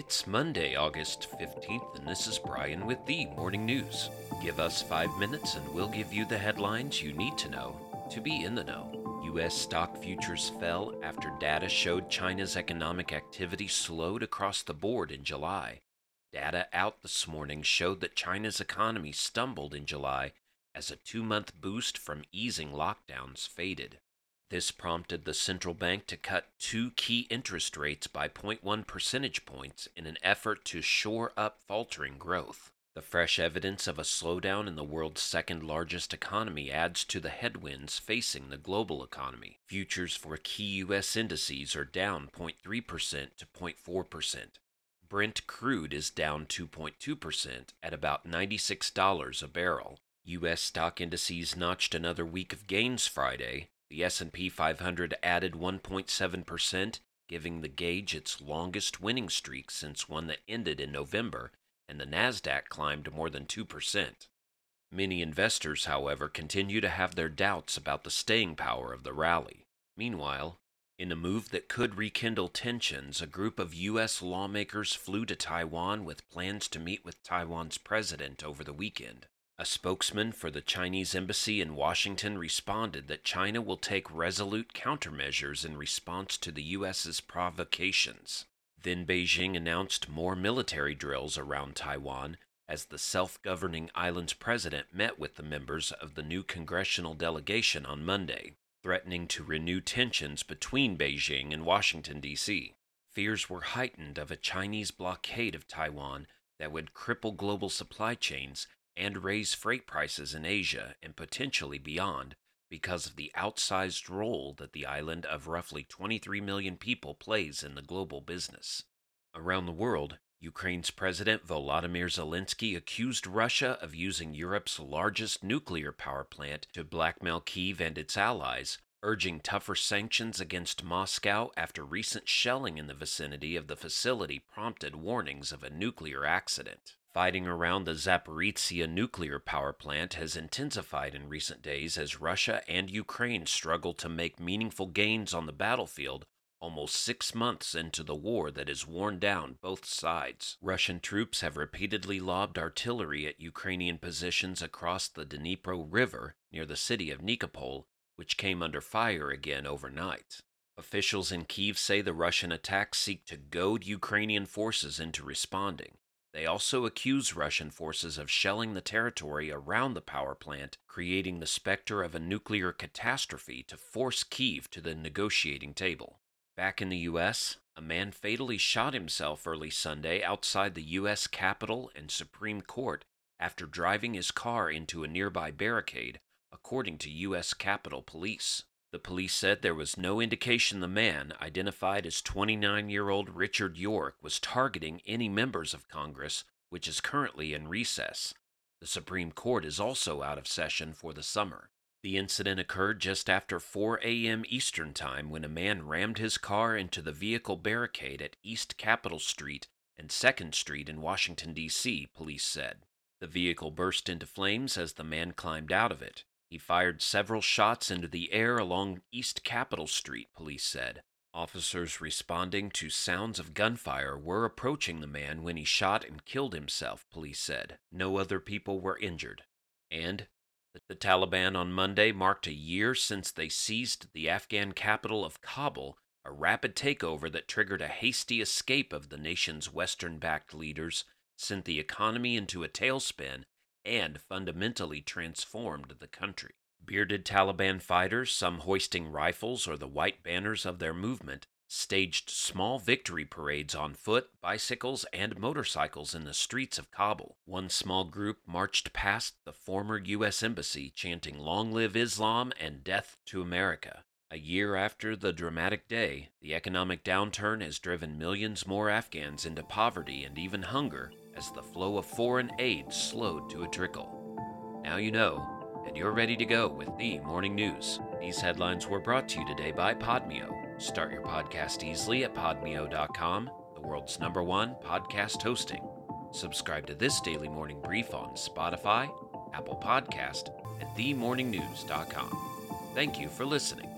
It's Monday, August 15th, and this is Brian with the Morning News. Give us five minutes and we'll give you the headlines you need to know to be in the know. U.S. stock futures fell after data showed China's economic activity slowed across the board in July. Data out this morning showed that China's economy stumbled in July as a two month boost from easing lockdowns faded. This prompted the central bank to cut two key interest rates by 0.1 percentage points in an effort to shore up faltering growth. The fresh evidence of a slowdown in the world's second largest economy adds to the headwinds facing the global economy. Futures for key U.S. indices are down 0.3% to 0.4%. Brent crude is down 2.2% at about $96 a barrel. U.S. stock indices notched another week of gains Friday, the S&P 500 added 1.7%, giving the gauge its longest winning streak since one that ended in November, and the Nasdaq climbed more than 2%. Many investors, however, continue to have their doubts about the staying power of the rally. Meanwhile, in a move that could rekindle tensions, a group of U.S. lawmakers flew to Taiwan with plans to meet with Taiwan's president over the weekend. A spokesman for the Chinese embassy in Washington responded that China will take resolute countermeasures in response to the U.S.'s provocations. Then Beijing announced more military drills around Taiwan as the self governing island's president met with the members of the new congressional delegation on Monday, threatening to renew tensions between Beijing and Washington, D.C. Fears were heightened of a Chinese blockade of Taiwan that would cripple global supply chains and raise freight prices in Asia and potentially beyond because of the outsized role that the island of roughly 23 million people plays in the global business. Around the world, Ukraine's President Volodymyr Zelensky accused Russia of using Europe's largest nuclear power plant to blackmail Kiev and its allies, urging tougher sanctions against Moscow after recent shelling in the vicinity of the facility prompted warnings of a nuclear accident. Fighting around the Zaporizhia nuclear power plant has intensified in recent days as Russia and Ukraine struggle to make meaningful gains on the battlefield almost six months into the war that has worn down both sides. Russian troops have repeatedly lobbed artillery at Ukrainian positions across the Dnipro River near the city of Nikopol, which came under fire again overnight. Officials in Kiev say the Russian attacks seek to goad Ukrainian forces into responding. They also accuse Russian forces of shelling the territory around the power plant, creating the specter of a nuclear catastrophe to force Kiev to the negotiating table. Back in the U.S., a man fatally shot himself early Sunday outside the U.S. Capitol and Supreme Court after driving his car into a nearby barricade, according to U.S. Capitol Police. The police said there was no indication the man, identified as 29 year old Richard York, was targeting any members of Congress, which is currently in recess. The Supreme Court is also out of session for the summer. The incident occurred just after 4 a.m. Eastern Time when a man rammed his car into the vehicle barricade at East Capitol Street and 2nd Street in Washington, D.C., police said. The vehicle burst into flames as the man climbed out of it. He fired several shots into the air along East Capitol Street, police said. Officers responding to sounds of gunfire were approaching the man when he shot and killed himself, police said. No other people were injured. And the Taliban on Monday marked a year since they seized the Afghan capital of Kabul, a rapid takeover that triggered a hasty escape of the nation's Western backed leaders, sent the economy into a tailspin, and fundamentally transformed the country. Bearded Taliban fighters, some hoisting rifles or the white banners of their movement, staged small victory parades on foot, bicycles, and motorcycles in the streets of Kabul. One small group marched past the former U.S. Embassy chanting Long Live Islam and Death to America. A year after the dramatic day, the economic downturn has driven millions more Afghans into poverty and even hunger as the flow of foreign aid slowed to a trickle. Now you know, and you're ready to go with the morning news. These headlines were brought to you today by Podmeo. Start your podcast easily at podmeo.com, the world's number one podcast hosting. Subscribe to this daily morning brief on Spotify, Apple Podcast, and themorningnews.com. Thank you for listening.